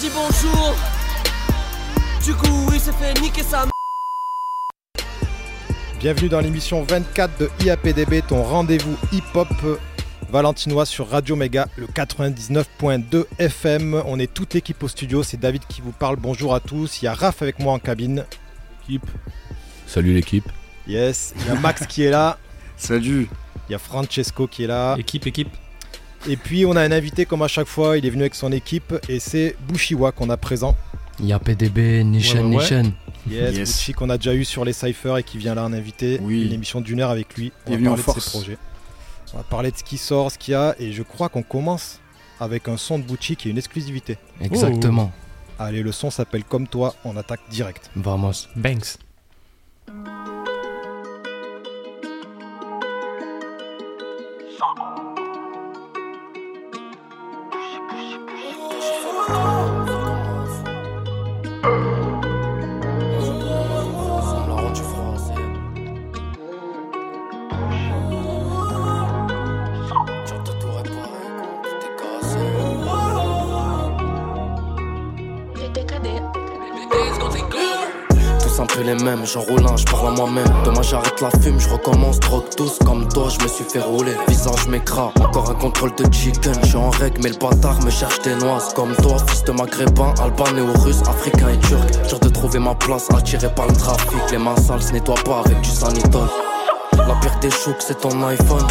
Dit bonjour. Du coup, il s'est fait niquer sa Bienvenue dans l'émission 24 de IAPDB, ton rendez-vous hip-hop valentinois sur Radio Méga, le 99.2 FM. On est toute l'équipe au studio, c'est David qui vous parle. Bonjour à tous. Il y a Raph avec moi en cabine. Équipe. Salut l'équipe. Yes. Il y a Max qui est là. Salut. Il y a Francesco qui est là. Équipe, équipe. Et puis on a un invité comme à chaque fois, il est venu avec son équipe et c'est Bushiwa qu'on a présent. Il y a PDB, Nishan, Ouais, ouais, ouais. Nishan. Yes, Yes. Bushi qu'on a déjà eu sur les cyphers et qui vient là en invité. Oui. Une émission d'une heure avec lui. On va parler de ses projets. On va parler de ce qui sort, ce qu'il y a et je crois qu'on commence avec un son de Bucci qui est une exclusivité. Exactement. Allez, le son s'appelle Comme toi, on attaque direct. Vamos. Banks. Tous un les mêmes, j'enroule un, je parle à moi-même. Demain j'arrête la fume, je recommence, drogue tous comme toi, je me suis fait rouler. Visage m'écrase, encore un contrôle de chicken. Je suis en règle, mais le bâtard me cherche des noises. Comme toi, fils de maghrébin, albanais ou russe, africain et turc. Dur de trouver ma place, attiré par le trafic. Les mains sales se nettoient pas avec du sanitol. La pire des chocs, c'est ton iPhone.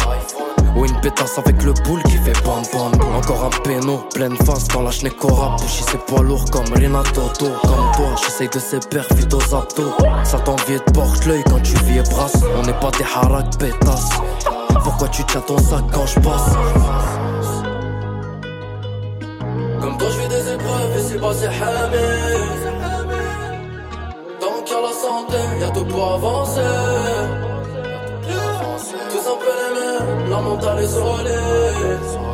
Ou une pétasse avec le boule qui fait bam bam Encore un péno, pleine face dans la Cora Pushy c'est poids lourd comme Renato Comme toi, j'essaye de ses perfide aux abdos Ça t'envie de porte l'œil quand tu vis et brasse On n'est pas des harak pétasses. Pourquoi tu tiens ton sac quand je passe? Comme toi je vis des épreuves et c'est pas c'est Tant qu'il y a la santé, y'a tout pour avancer la mentale est solide.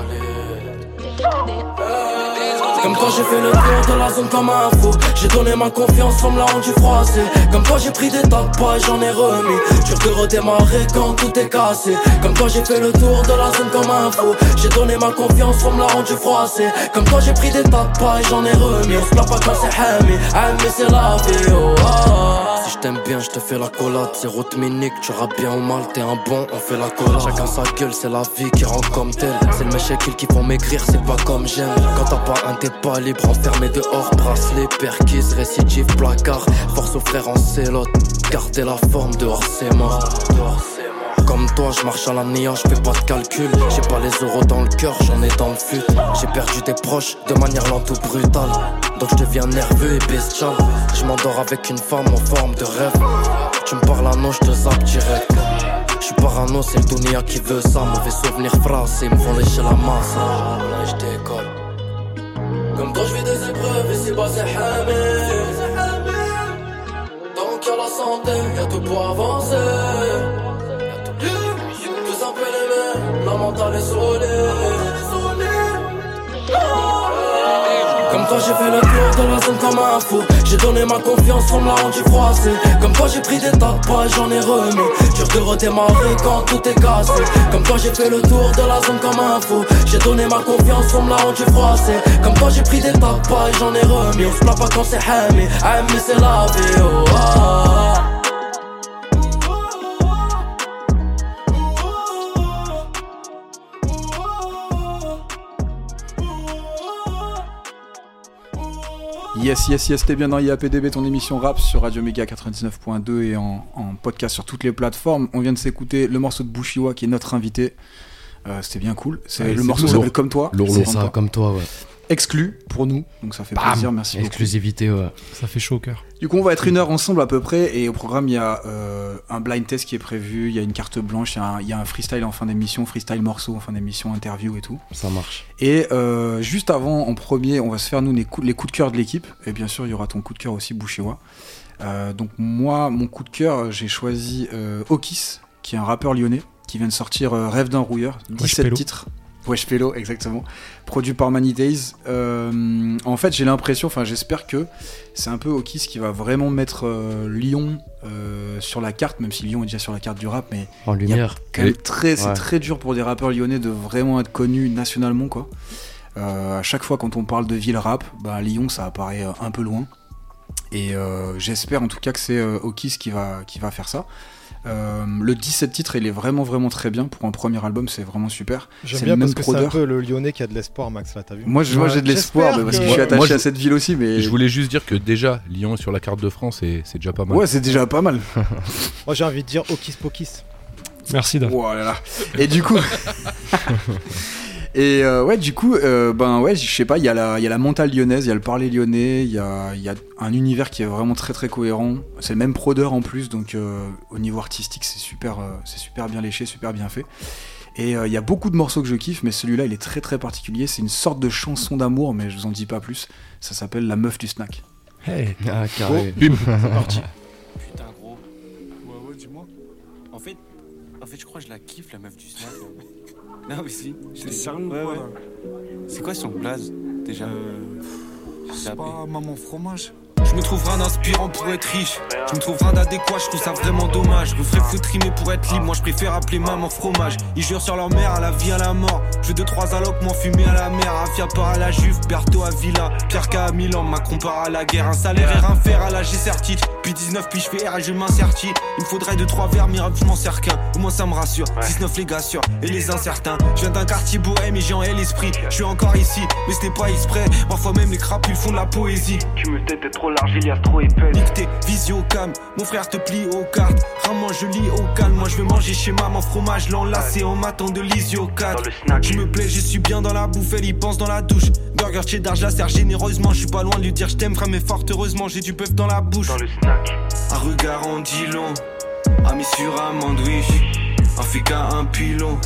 Comme toi j'ai fait le tour de la zone comme un fou. J'ai donné ma confiance, on me l'a rendu froissé. Comme toi j'ai pris des tas de pas et j'en ai remis. Dur de redémarrer quand tout est cassé. Comme toi j'ai fait le tour de la zone comme un fou. J'ai donné ma confiance, on me l'a rendu froissé. Comme toi j'ai pris des tas de pas et j'en ai remis. On se pas quand c'est Hami, Hami c'est la vie oh, ah. Si je t'aime bien, je te fais la collade. C'est route minique, tu rappes bien ou mal, t'es un bon, on fait la collade. Chacun sa gueule, c'est la vie qui rend comme telle. C'est le méchant qui font maigrir, c'est pas comme j'aime. Quand t'as pas un, t'es pas enfermé dehors Bracelet, perquise, récidive, placard Force aux frères en célote Garder la forme, dehors c'est mort. Comme toi, je marche à la nia, je fais pas de calcul. J'ai pas les euros dans le cœur, j'en ai dans le fut. J'ai perdu des proches de manière lente ou brutale. Donc je deviens nerveux et bestial. Je m'endors avec une femme en forme de rêve. Tu me parles à non, je te zappe direct. Je suis parano, c'est le Dunia qui veut ça. Mauvais souvenir français, ils me font lécher la masse. Je décolle. Comme toi, je vis des épreuves et c'est pas c'est. Tant qu'il y a la santé, y'a tout pour avancer. Tous un peu les mêmes, la mentale est solide. Comme toi j'ai fait le tour de la zone comme un fou. J'ai donné ma confiance, on me l'a rendu froissé. Comme toi j'ai pris des tas de j'en ai remis. Dur de redémarrer quand tout est cassé. Comme toi j'ai fait le tour de la zone comme un fou. J'ai donné ma confiance, on me l'a rendu froissé. Comme toi j'ai pris des tas de j'en ai remis. On se plaint pas quand c'est Hami, Hami c'est la vie oh, ah. Yes, yes, yes, t'es bien dans IAPDB, ton émission rap sur Radio Méga 99.2 et en, en podcast sur toutes les plateformes. On vient de s'écouter le morceau de Bushiwa qui est notre invité. Euh, C'était bien cool. C'est- Ouais, le morceau s'appelle Comme toi. Lourd, C'est lourd. ça, comme toi, ouais. Exclu pour nous, donc ça fait Bam plaisir, merci beaucoup. Exclusivité, ouais. Ça fait chaud au cœur. Du coup, on va être une heure ensemble à peu près, et au programme, il y a euh, un blind test qui est prévu, il y a une carte blanche, il y a un, il y a un freestyle en fin d'émission, freestyle morceau en fin d'émission, interview et tout. Ça marche. Et euh, juste avant, en premier, on va se faire nous les coups, les coups de cœur de l'équipe, et bien sûr, il y aura ton coup de cœur aussi, Bushiwa. Euh, donc moi, mon coup de cœur, j'ai choisi euh, Okis, qui est un rappeur lyonnais, qui vient de sortir euh, Rêve d'un rouilleur, 17 Pélo. titres. Wesh Pélo, exactement. Produit par Many Days. Euh, en fait, j'ai l'impression, enfin j'espère que c'est un peu Okis qui va vraiment mettre euh, Lyon euh, sur la carte, même si Lyon est déjà sur la carte du rap, mais En lumière. quand même c'est Ouais. très dur pour des rappeurs lyonnais de vraiment être connus nationalement, quoi. Euh, à chaque fois quand on parle de ville rap, bah, Lyon ça apparaît un peu loin. Et euh, j'espère en tout cas que c'est euh, Okis qui va, qui va faire ça. Euh, le 17 titre, il est vraiment vraiment très bien pour un premier album, c'est vraiment super. J'aime C'est bien le parce même que c'est un peu le Lyonnais qui a de l'espoir, Max, là, t'as vu Moi, j'ai de l'espoir parce que que- je suis Moi, attaché je- à cette ville aussi, mais Je voulais juste dire que déjà, Lyon est sur la carte de France et c'est déjà pas mal. ouais, c'est déjà pas mal. Moi, j'ai envie de dire Okis Pokis. Merci Dave. Oh là là. Et du coup. Et euh, ouais, du coup, euh, ben ouais, je sais pas, il y, a la- il y a la mentale lyonnaise, il y a le parler lyonnais, il y a, il y a un univers qui est vraiment très très cohérent. C'est le même prodeur en plus, donc euh, au niveau artistique, c'est super, euh, c'est super bien léché, super bien fait. Et euh, il y a beaucoup de morceaux que je kiffe, mais celui-là, il est très très particulier. C'est une sorte de chanson d'amour, mais je vous en dis pas plus. Ça s'appelle La meuf du snack. Hey. Ah, carré. Bim C'est parti. Putain, gros. Ouais, ouais, dis-moi. En fait, en fait, je crois que je la kiffe, la meuf du snack. Non, mais si. C'est sérieux Ouais, ouais. C'est quoi son blaze, déjà? Euh, Tapé. pas, maman fromage. Je me trouve rien d'inspirant pour être riche. Je me trouve rien d'adéquat, je trouve ça vraiment dommage. Je me ferais faut trimer pour être libre. Moi, je préfère appeler maman fromage. Ils jurent sur leur mère à la vie, à la mort. Je veux deux, trois allocs, m'en fumer à la mer. Afia part à la Juve, Berthaud à Villa. Pierre K à Milan, Macron part à la guerre. Un salaire et rien faire à la G-Certitude. Puis 19, puis je fais R et je m'incertis. Il me faudrait deux, trois verres, miracle, je m'en sers qu'un. Au moins, ça me rassure. 6-9 les gars sûrs et les incertains. Je viens d'un quartier bohème et j'ai en haie l'esprit. Je suis encore ici, mais c'était pas exprès. Parfois même les crapules font de la poésie. Tu me têtes trop large, il y a trop épais. Nique tes visio cam, mon frère te plie aux cartes. Rarement je lis au calme, moi je veux manger chez maman fromage l'enlacé en m'attend de l'isio 4. Dans le snack. Je me plais, je suis bien dans la bouffe, elle y pense dans la douche. Burger cheddar, je la sers généreusement, je suis pas loin de lui dire je t'aime frère, mais fort heureusement j'ai du bœuf dans la bouche. Dans le snack. Un regard en dit long, ami sur un mandwich. Un fika, un pilon,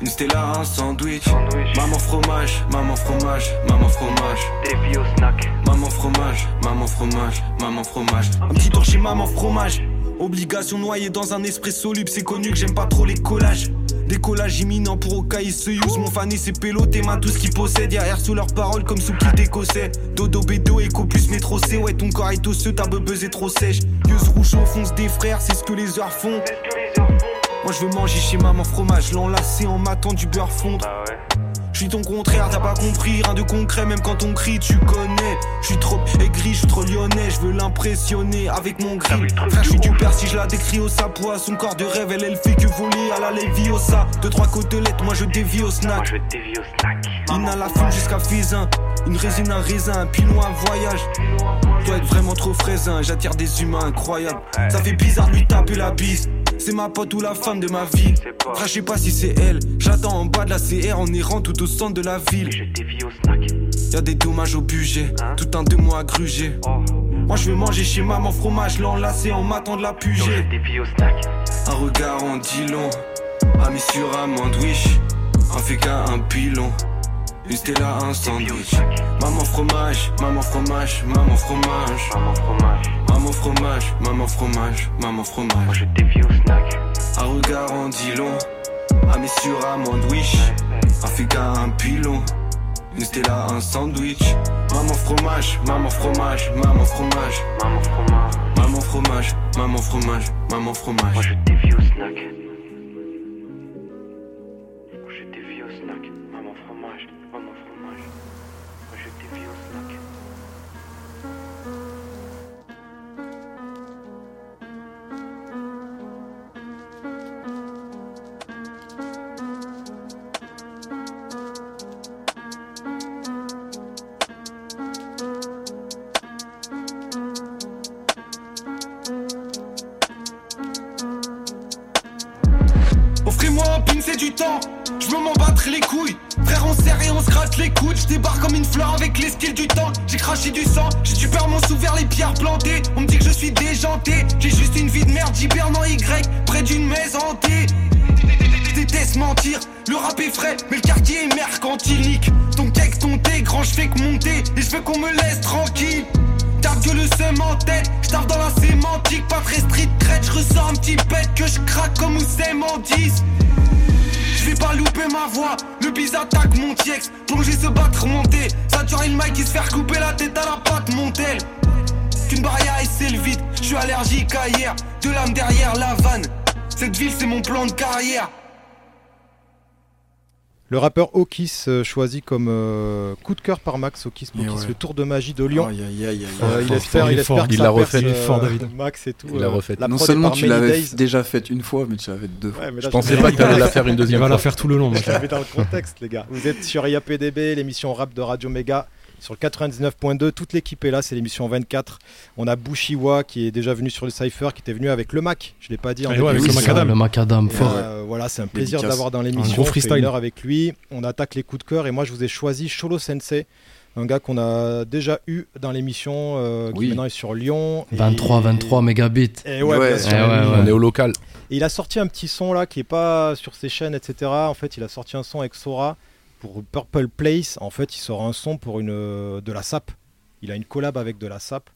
une stella, un sandwich. Sandwich. Maman fromage, maman fromage, maman fromage. Des vies au snack. Maman fromage, maman fromage, maman fromage. Un petit tour chez maman fromage. Obligation noyée dans un esprit soluble, c'est connu que j'aime pas trop les collages. Décollage imminent pour se use. Mon fanny c'est pélo, tes mains tout ce qu'ils possèdent. Y'a air sous leurs paroles comme sous qui d'écossais. Dodo bédo, éco plus métro C. Ouais, ton corps est osseux, ta bebeuse est trop sèche. Gueuse rouge au fonce des frères, c'est ce que les heures font. Moi je veux manger chez maman fromage, l'enlacer en m'attend du beurre fondre. Ouais. Je suis ton contraire, t'as pas compris, rien de concret, même quand on crie, tu connais. Je suis trop aigri, je suis trop lyonnais, je veux l'impressionner avec mon grill. Avec trop Frère, je suis du père si je la décris au sapois. Son corps de rêve, elle, elle fait que voler à la Leviosa. Deux, trois côtelettes, moi je dévie au Moi snack. je dévie au snack. Ina la fume jusqu'à Faisin. Une résine, un raisin, un pilon, un voyage. Dois être vraiment trop fraisin, j'attire des humains incroyables. Ça fait bizarre de lui taper la bise. C'est ma pote ou la femme de ma vie. Je sais pas si c'est elle. J'attends en bas de la CR en errant tout au centre de la ville. Y'a des dommages au budget, tout un deux mois à gruger. Oh. Moi je veux manger chez maman fromage, l'enlacer en m'attend de la snack. Un regard en dit long, ami sur un mandwich. Un fika, un pilon, une stella, un sandwich. Maman fromage, maman fromage, maman fromage. Maman fromage. Maman fromage, maman fromage, maman Moi fromage. je dévie au snack. Un regard en dit long, ami sur un mandwich. Un fika, un pilon, une stella, un sandwich. Maman fromage, maman fromage, maman fromage. Maman fromage. Maman fromage, maman fromage, maman Moi fromage. je dévie au snack. Le rappeur Okis euh, choisi comme euh, coup de cœur par Max Okis, Okis, ouais. le tour de magie de Lyon. Aïe, aïe, aïe, aïe, Euh, il espère, il il est espère Il l'a refait. Il est fort, David. Max et tout. Il l'a euh, refait. la Non seulement tu l'avais déjà faite une fois, mais tu l'avais deux fois. Ouais, là, Je pensais pas que t'allais la faire une Il deuxième va la fois. faire tout le long. Je l'avais dans le contexte, les gars. Vous êtes sur IAPDB, l'émission rap de Radio Méga. Sur le 99.2, toute l'équipe est là, c'est l'émission 24. On a Bushiwa qui est déjà venu sur le Cypher, qui était venu avec le Mac, je l'ai pas dit en Et ouais, avec le macadam. Le macadam, fort. euh, voilà, c'est un plaisir d'avoir dans Un l'émission. gros On fait freestyle. une heure avec lui. On attaque les coups de cœur et moi je vous ai choisi Cholo Sensei, un gars qu'on a déjà eu dans l'émission, euh, qui Oui. maintenant est sur Lyon. Et- 23, 23 mégabits. Et ouais, sûr. Eh ouais, ouais. On est au local. Et il a sorti un petit son là qui est pas sur ses chaînes, etc. En fait, il a sorti un son avec Sora pour Purple Place. En fait, il sort un son pour une euh, de la SAP. Il a une collab avec de la SAP,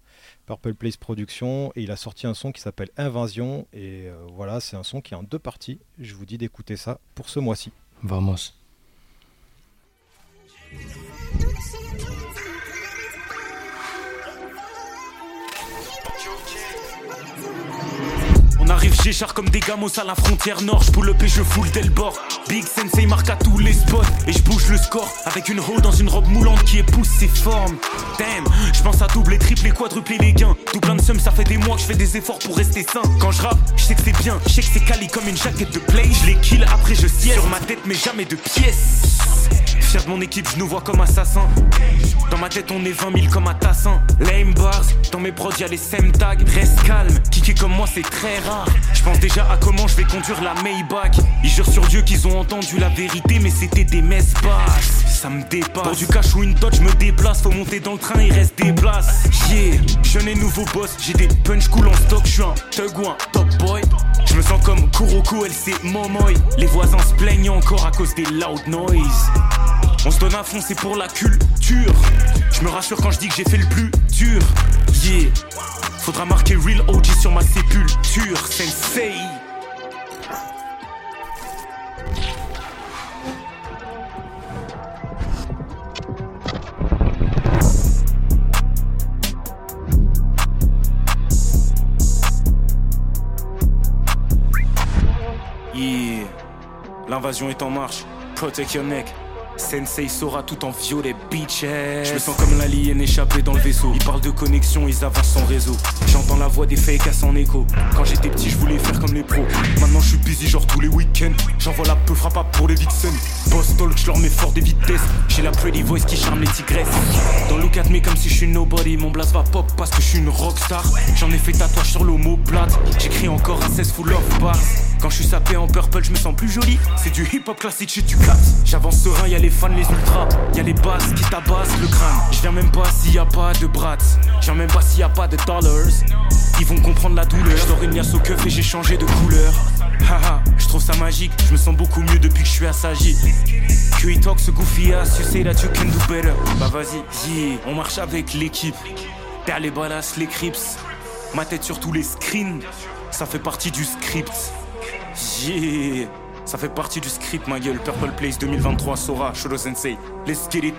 Purple Place Production, et il a sorti un son qui s'appelle Invasion. Et euh, voilà, c'est un son qui est en deux parties. Je vous dis d'écouter ça pour ce mois-ci. Vamos. On arrive Géchard comme des gamos à la frontière nord. Je up et je full dès le bord. Big Sensei marque à tous les spots. Et je bouge le score avec une hoe dans une robe moulante qui épouse ses formes. Damn, je pense à doubler, tripler, quadrupler les gains. Tout plein de sommes, ça fait des mois que je fais des efforts pour rester sain. Quand je rappe, je sais que c'est bien. Je sais que c'est quali comme une jaquette de play. Je les kill, après je siège sur ma tête, mais jamais de pièces. Fier de mon équipe, je nous vois comme assassins. Dans ma tête, on est 20 000 comme un. Lame bars, dans mes prods, y'a les same tags. Reste calme, kicker comme moi, c'est très rare. Je pense déjà à comment je vais conduire la Maybach. Ils jurent sur Dieu qu'ils ont entendu la vérité, mais c'était des messes basses. Ça me dépasse. Pour du cash ou une dot, je me déplace. Faut monter dans le train, il reste des places. Yeah, jeune et nouveau boss, j'ai des punch cool en stock. Je suis un thug ou un top boy. Je me sens comme Kuroko, LC, Momoy. Les voisins se plaignent encore à cause des loud noise. On se donne à fond, c'est pour la culture. Je me rassure quand je dis que j'ai fait le plus dur. Yeah. Faudra marquer Real OG sur ma sépulture. Sensei. L'invasion est en marche. Protect your neck. Sensei saura tout en violet bitches. Je me sens comme l'alien échappé dans le vaisseau. Ils parlent de connexion, ils avancent sans réseau. J'entends la voix des fakes à son écho. Quand j'étais petit, je voulais faire comme les pros. Maintenant, je suis busy, genre tous les week-ends. J'envoie la peu frappable pour les vixens. Boss talk, je leur mets fort des vitesses. J'ai la pretty voice qui charme les tigresses. Dans look at me comme si je suis nobody. Mon blast va pop parce que je suis une rockstar. J'en ai fait tatouage sur l'homoplate. J'écris encore un 16 full of bars. Quand je suis sapé en purple, je me sens plus joli. C'est du hip hop classique chez tu captes. J'avance serein, y a les fans, les ultras. Y a les basses qui tabassent le crâne. Je viens même pas s'il y a pas de brats. Je viens même pas s'il y a pas de dollars. Ils vont comprendre la douleur. Je dors une liasse au keuf et j'ai changé de couleur. Haha, je trouve ça magique. Je me sens beaucoup mieux depuis que je suis assagi. QE talk ce goofy ass, you say that you can do better. Bah vas-y, yeah, on marche avec l'équipe. Derrière les balas, les crips. Ma tête sur tous les screens. Ça fait partie du script. Yeah, ça fait partie du script, ma gueule. Purple Place 2023, Sora, Shodo Sensei. Let's get it.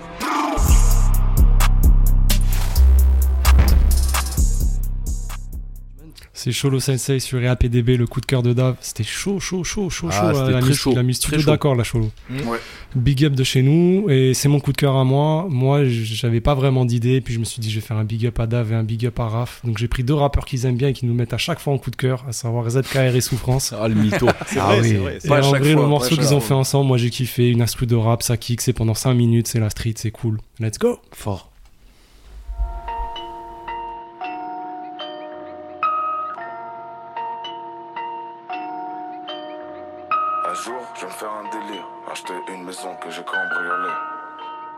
C'est Cholo Sensei sur RAPDB, le coup de cœur de Dave. C'était chaud, chaud, chaud, chaud, Ah, chaud. c'était Il a très mis- chaud, Il a mis très studio chaud. d'accord, là, Cholo. Ouais. Big up de chez nous. Et c'est mon coup de cœur à moi. Moi, j'avais pas vraiment d'idée. Puis je me suis dit, je vais faire un big up à Dave et un big up à Raph. Donc j'ai pris deux rappeurs qu'ils aiment bien et qui nous mettent à chaque fois en coup de cœur, à savoir ZKR et Souffrance. Ah, le mytho. C'est Ah vrai, oui. c'est vrai. Et Pas à en vrai, fois, le morceau qu'ils ont fait ensemble, moi j'ai kiffé. Une instru de rap, ça kick, c'est pendant 5 minutes, c'est la street, c'est cool. Let's go! Fort.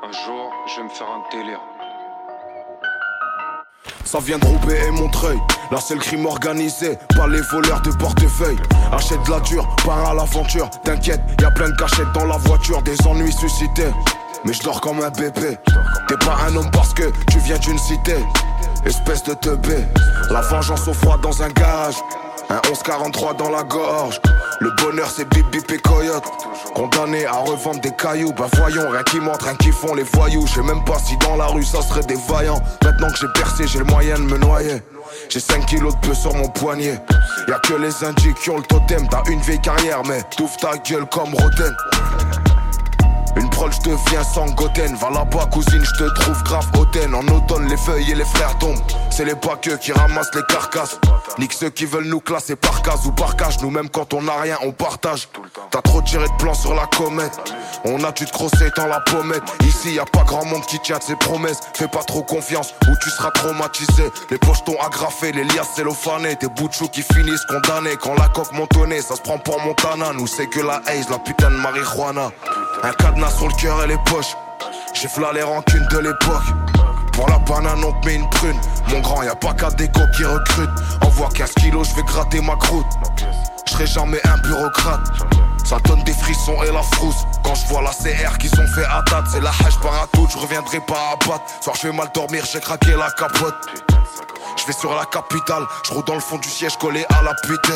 Un jour, je vais me faire un délire. Ça vient de Roubaix et Montreuil. Là, c'est le crime organisé, pas les voleurs de portefeuille. Achète de la dure, pars à l'aventure. T'inquiète, y a plein de cachettes dans la voiture, des ennuis suscités. Mais je dors comme un bébé. T'es pas un homme parce que tu viens d'une cité. Espèce de teubé. La vengeance au froid dans un garage. Un 1143 dans la gorge. Le bonheur c'est bip bip et coyote. Condamné à revendre des cailloux. Bah voyons, rien qui montre, rien qui font les voyous. Je sais même pas si dans la rue ça serait des vaillants. Maintenant que j'ai percé, j'ai le moyen de me noyer. J'ai 5 kilos de peu sur mon poignet. Y'a que les indiques qui ont le totem. T'as une vieille carrière, mais t'ouvres ta gueule comme Roden. Je deviens sangoten. Va là-bas, cousine, je te trouve grave hautaine. En automne, les feuilles et les frères tombent. C'est les baqueux qui ramassent les carcasses. Nique ceux qui veulent nous classer par case ou par cage. Nous-mêmes, quand on a rien, on partage. T'as trop tiré de plan sur la comète. On a dû te crosser dans la pommette. Ici, y a pas grand monde qui tient de ses promesses. Fais pas trop confiance ou tu seras traumatisé. Les pochetons agrafés, les liasses cellophanées. Des bouts de chou qui finissent condamnés. Quand la coque montonnée, ça se prend pour Montana. Nous, c'est que la haze, la putain de marijuana. Un cadenas sur le cœur et les poches. J'ai fla les rancunes de l'époque. Pour la banane, on te met une prune. Mon grand, y a pas qu'à déco qui recrute. Envoie 15 kilos, je vais gratter ma croûte. Je serai jamais un bureaucrate. Ça donne des frissons et la frousse. Quand je vois la CR qui sont fait à date, c'est la hache par à tout, je reviendrai pas à battre. Soir, je vais mal dormir, j'ai craqué la capote. Je vais sur la capitale, je roule dans le fond du siège collé à la pute.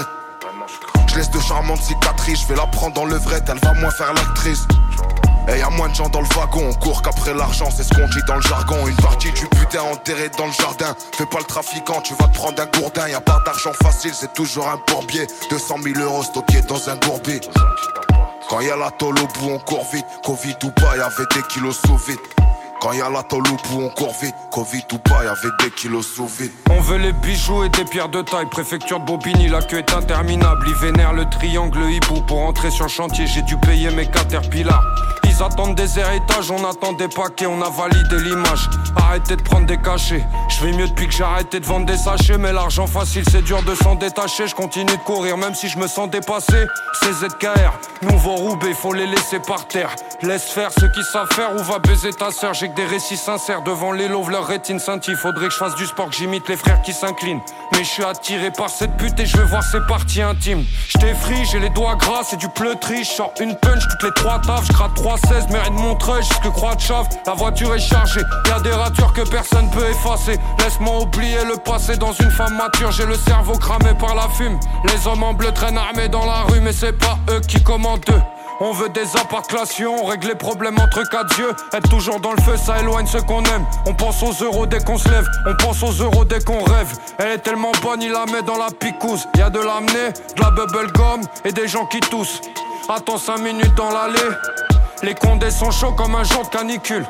Je laisse de charmantes cicatrices, je vais la prendre dans le vrai, elle va moins faire l'actrice. Et y a moins de gens dans le wagon, on court qu'après l'argent, c'est ce qu'on dit dans le jargon. Une partie du putain enterrée dans le jardin. Fais pas le trafiquant, tu vas te prendre un gourdin. Y a pas d'argent facile, c'est toujours un bourbier. 200 000 euros stockés dans un bourbier. Quand y a la tôle bout, on court vite. Covid ou pas, y avait des kilos sous vide. Quand y a la tôle bout, on court vite. Covid ou pas, y avait des kilos sous vide. On veut les bijoux et des pierres de taille. Préfecture de Bobigny, la queue est interminable. Ils vénèrent le triangle hibou. Pour entrer sur le chantier, j'ai dû payer mes caterpillars. Ils attendent des héritages, on attend des paquets, on a validé l'image. Arrêtez de prendre des cachets. Je vais mieux depuis que j'ai arrêté de vendre des sachets. Mais l'argent facile, c'est dur de s'en détacher. Je continue de courir, même si je me sens dépassé. C'est ZKR, nouveau Roubaix, faut les laisser par terre. Laisse faire ceux qui savent faire ou va baiser ta sœur? J'ai que des récits sincères devant les loves, leur rétine scintille. Faudrait que je fasse du sport, que j'imite les frères qui s'inclinent. Mais je suis attiré par cette pute et je veux voir ses parties intimes. Je j'ai les doigts gras, c'est du pleutri. Je une punch toutes les trois taves, je 300 16, mairie de Montreuil jusque Croix de Chave. La voiture est chargée, y'a des ratures que personne peut effacer. Laisse-moi oublier le passé dans une femme mature. J'ai le cerveau cramé par la fume. Les hommes en bleu traînent armés dans la rue, mais c'est pas eux qui commandent eux. On veut des apparclations, régler problèmes entre quatre yeux. Être toujours dans le feu, ça éloigne ce qu'on aime. On pense aux euros dès qu'on se lève, on pense aux euros dès qu'on rêve. Elle est tellement bonne, il la met dans la picouse. Y a de l'amener, de la bubble bubblegum et des gens qui toussent. Attends 5 minutes dans l'allée. Les condés sont chauds comme un jour de canicule.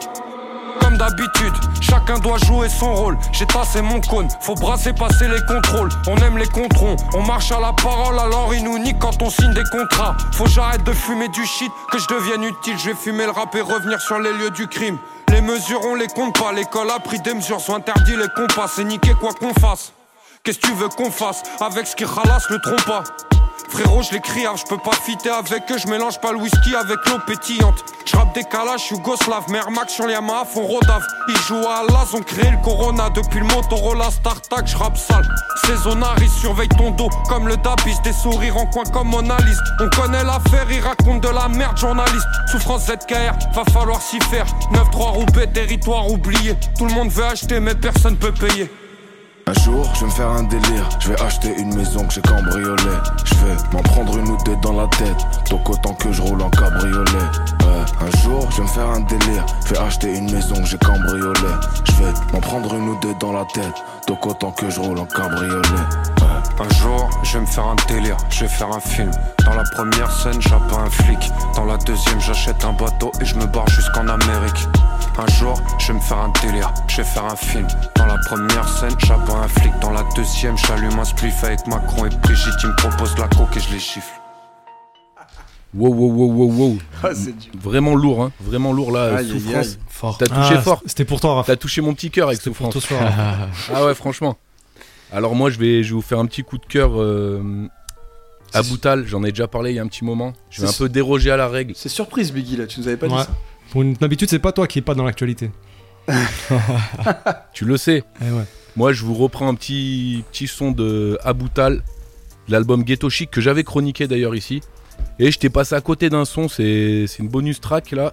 Comme d'habitude, chacun doit jouer son rôle. J'ai tassé mon cône, faut brasser, passer les contrôles. On aime les controns, on marche à la parole, alors ils nous niquent quand on signe des contrats. Faut j'arrête de fumer du shit, que je devienne utile. Je vais fumer le rap et revenir sur les lieux du crime. Les mesures, on les compte pas. L'école a pris des mesures, sont interdits les compas. C'est niqué quoi qu'on fasse. Qu'est-ce que tu veux qu'on fasse avec ce qui ralasse le trompe pas Frérot, je l'écris, je peux pas fitter avec eux, je mélange pas le whisky avec l'eau pétillante. Je rappe des calages, Yougoslav, Mer Max sur les Yamaha font rodave. Ils jouent à l'as, ont créé le Corona depuis le Motorola StarTac, je rappe sale. Saisonari surveille ton dos comme le Dabis, des sourires en coin comme Mona Lisa. On connaît l'affaire, ils racontent de la merde, journaliste. Souffrance ZKR, va falloir s'y faire. 9-3 Roubaix, territoire oublié. Tout le monde veut acheter, mais personne peut payer. Un jour, je vais me faire un délire. Je vais acheter une maison que j'ai cambriolée. Je vais m'en prendre une ou deux dans la tête. Donc autant que je roule en cabriolet. Ouais. Un jour, je vais me faire un délire. Je vais acheter une maison que j'ai cambriolée. Je vais m'en prendre une ou deux dans la tête. Donc autant que je roule en cabriolet. Ouais. Un jour, je vais me faire un délire, je vais faire un film. Dans la première scène, j'appelle un flic. Dans la deuxième, j'achète un bateau et je me barre jusqu'en Amérique. Un jour, je vais me faire un délire, je vais faire un film. Dans la première scène, j'appelle un flic. Dans la deuxième, j'allume un spliff avec Macron et Brigitte. Ils me proposent la coke et je les chiffle. Wow, wow, wow, wow, wow. Ah. Vraiment lourd, hein. Vraiment lourd là. Aïe, souffrance. aïe. Fort. T'as touché Ah, fort. C'était pour toi. T'as touché mon petit cœur avec pour souffrance. toi, Raph. Ah ouais, franchement. Alors moi, je vais, je vais vous faire un petit coup de cœur euh, à Boutal. J'en ai déjà parlé il y a un petit moment. Je vais un peu déroger à la règle. C'est surprise, Biggie, là, tu nous avais pas dit ça. Pour une habitude, c'est pas toi qui est pas dans l'actualité. Tu le sais. Eh ouais. Moi, je vous reprends un petit, petit son de Aboutal, l'album Ghetto Chic que j'avais chroniqué d'ailleurs ici. Et je t'ai passé à côté d'un son, c'est c'est une bonus track là,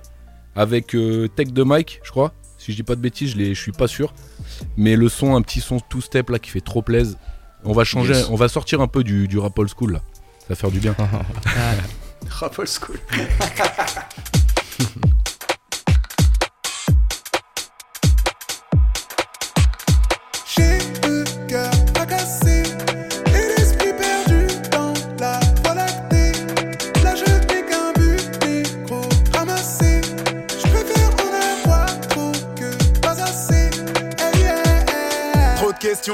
avec euh, Tech de Mike, je crois. Si je dis pas de bêtises, je, je suis pas sûr. Mais le son, un petit son two-step là qui fait trop plaise. On va changer, Yes. on va sortir un peu du, du rap old school là. Ça va faire du bien. Rap old school.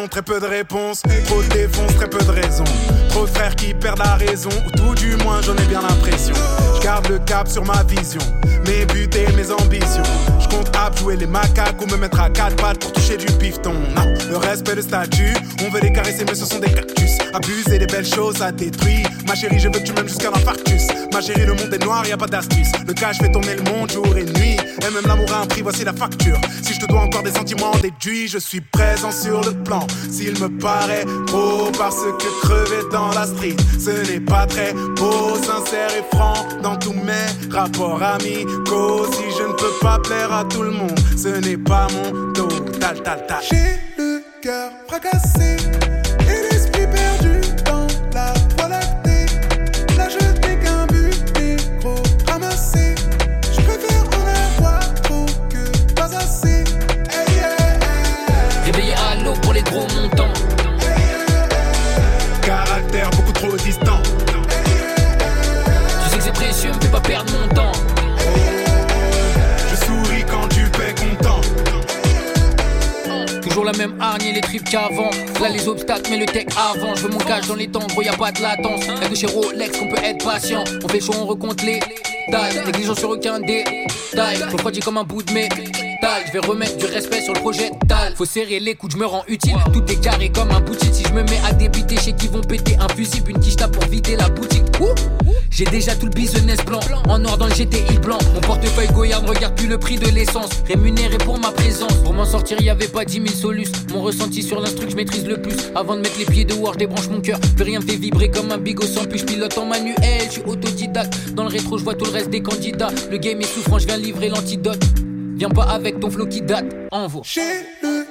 très peu de réponses. Trop de défonces, très peu de raisons. Trop de frères qui perdent la raison, ou tout du moins j'en ai bien l'impression. Je garde le cap sur ma vision, mes buts et mes ambitions. À jouer les macaques ou me mettre à quatre pattes pour toucher du pifton. Non, le respect, le statut, on veut les caresser, mais ce sont des cactus. Abuser des belles choses, ça détruit. Ma chérie, je veux que tu m'aimes jusqu'à l'infarctus. Ma chérie, le monde est noir, y a pas d'astuce. Le cash fait tourner le monde jour et nuit. Et même l'amour a un prix, voici la facture. Si je te dois encore des sentiments déduits, je suis présent sur le plan. S'il me paraît beau, parce que crever dans la street, ce n'est pas très beau, sincère et franc dans tous mes rapports amicaux. Si je ne peux pas plaire à tout le monde, ce n'est pas mon dos. Tal, tal, tal. J'ai le cœur fracassé hargne les tripes qu'avant. Là les obstacles, mais le tech avant. Je veux mon cash dans les temps, gros y a pas de latence. Y'a que chez Rolex qu'on peut être patient. On fait chaud, on recompte les tailles. Négligence sur aucun détail. Je refroidis comme un bout de métal. Je vais remettre du respect sur le projet tal. Faut serrer les coudes, je me rends utile. Tout est carré comme un boutique. Si je me mets à débiter, chez qui vont péter un fusible. Une quiche pour vider la boutique. Ouh. J'ai déjà tout le business plan. En or dans le GTI blanc. Mon portefeuille Goyard ne regarde plus le prix de l'essence. Rémunéré pour ma présence. Pour m'en sortir, y avait pas 10 000 solus. Mon ressenti sur l'instru je maîtrise le plus. Avant de mettre les pieds dehors, je débranche mon cœur. Plus rien me fait vibrer comme un bigot sans plus. Je pilote en manuel, je suis autodidacte. Dans le rétro, je vois tout le reste des candidats. Le game est souffrant, je viens livrer l'antidote. Viens pas avec ton flow qui date. Envoie. J'ai le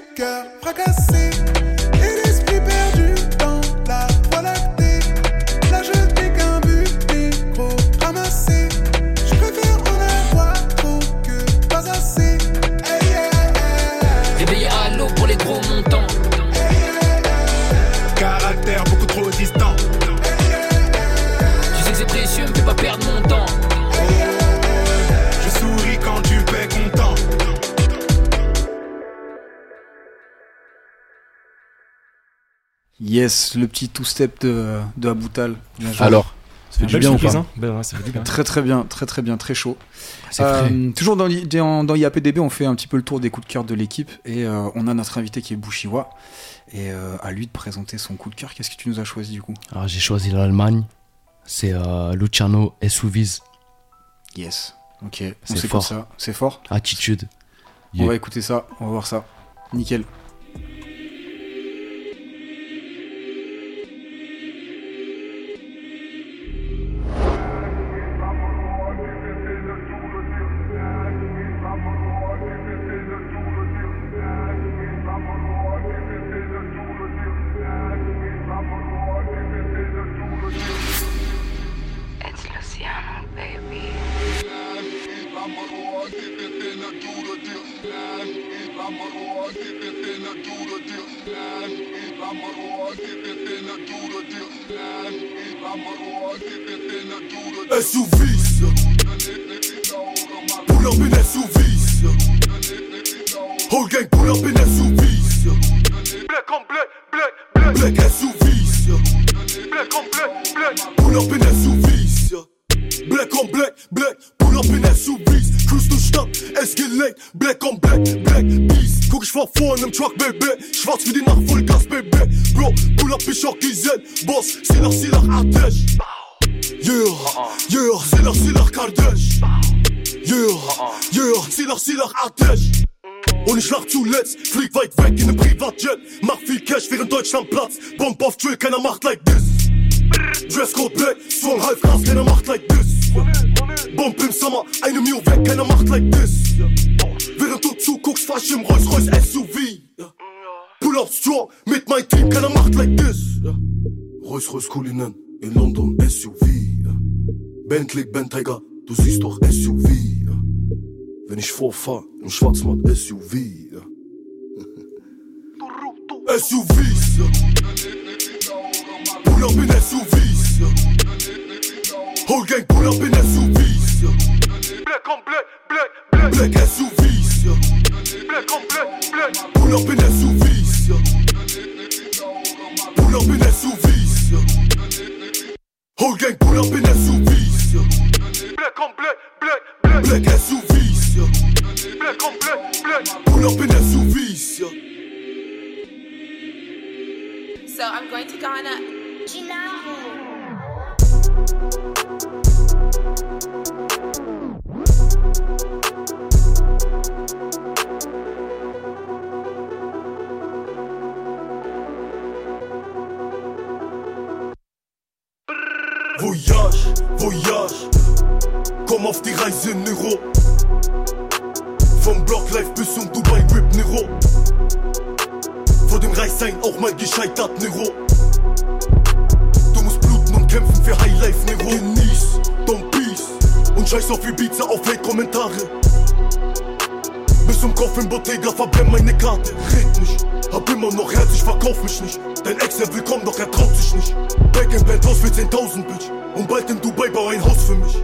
Yes, le petit two-step de, de Aboutal. Bien joué. Alors, ça fait du bien ou surprise, pas hein. Ben ouais, ça fait du bien. Très très bien, très très bien, très chaud. Euh, toujours dans, dans, dans IAPDB, on fait un petit peu le tour des coups de cœur de l'équipe et euh, on a notre invité qui est Bushiwa et euh, à lui de présenter son coup de cœur. Qu'est-ce que tu nous as choisi du coup? Alors j'ai choisi l'Allemagne. C'est euh, Luciano Esouviz. Yes, ok, on C'est s'écoute fort. ça, c'est fort? Attitude. On va écouter ça, on va voir ça. Nickel. SUVs Pull up in SUVs Whole gang pull up SUVs Pull up in SUVs Whole gang pull up in SUVs Black on black, black, black Black SUVs Black on black, black Pull up in SUVs Voyage, voyage. Komm auf die Reise, Nero. Vom Block Life bis zum Dubai Rip Nero. Vor dem Reich sein auch mal gescheitert, Nero. Scheiß auf Ibiza, auf Hate-Kommentare. Bis zum Kopf im Bottega, verbrenn meine Karte. Red nicht, hab immer noch Herz, ich verkauf mich nicht. Dein Ex, er willkommen, doch er traut sich nicht. Back in Penthouse für 10.000, Bitch. Und bald in Dubai bau ein Haus für mich.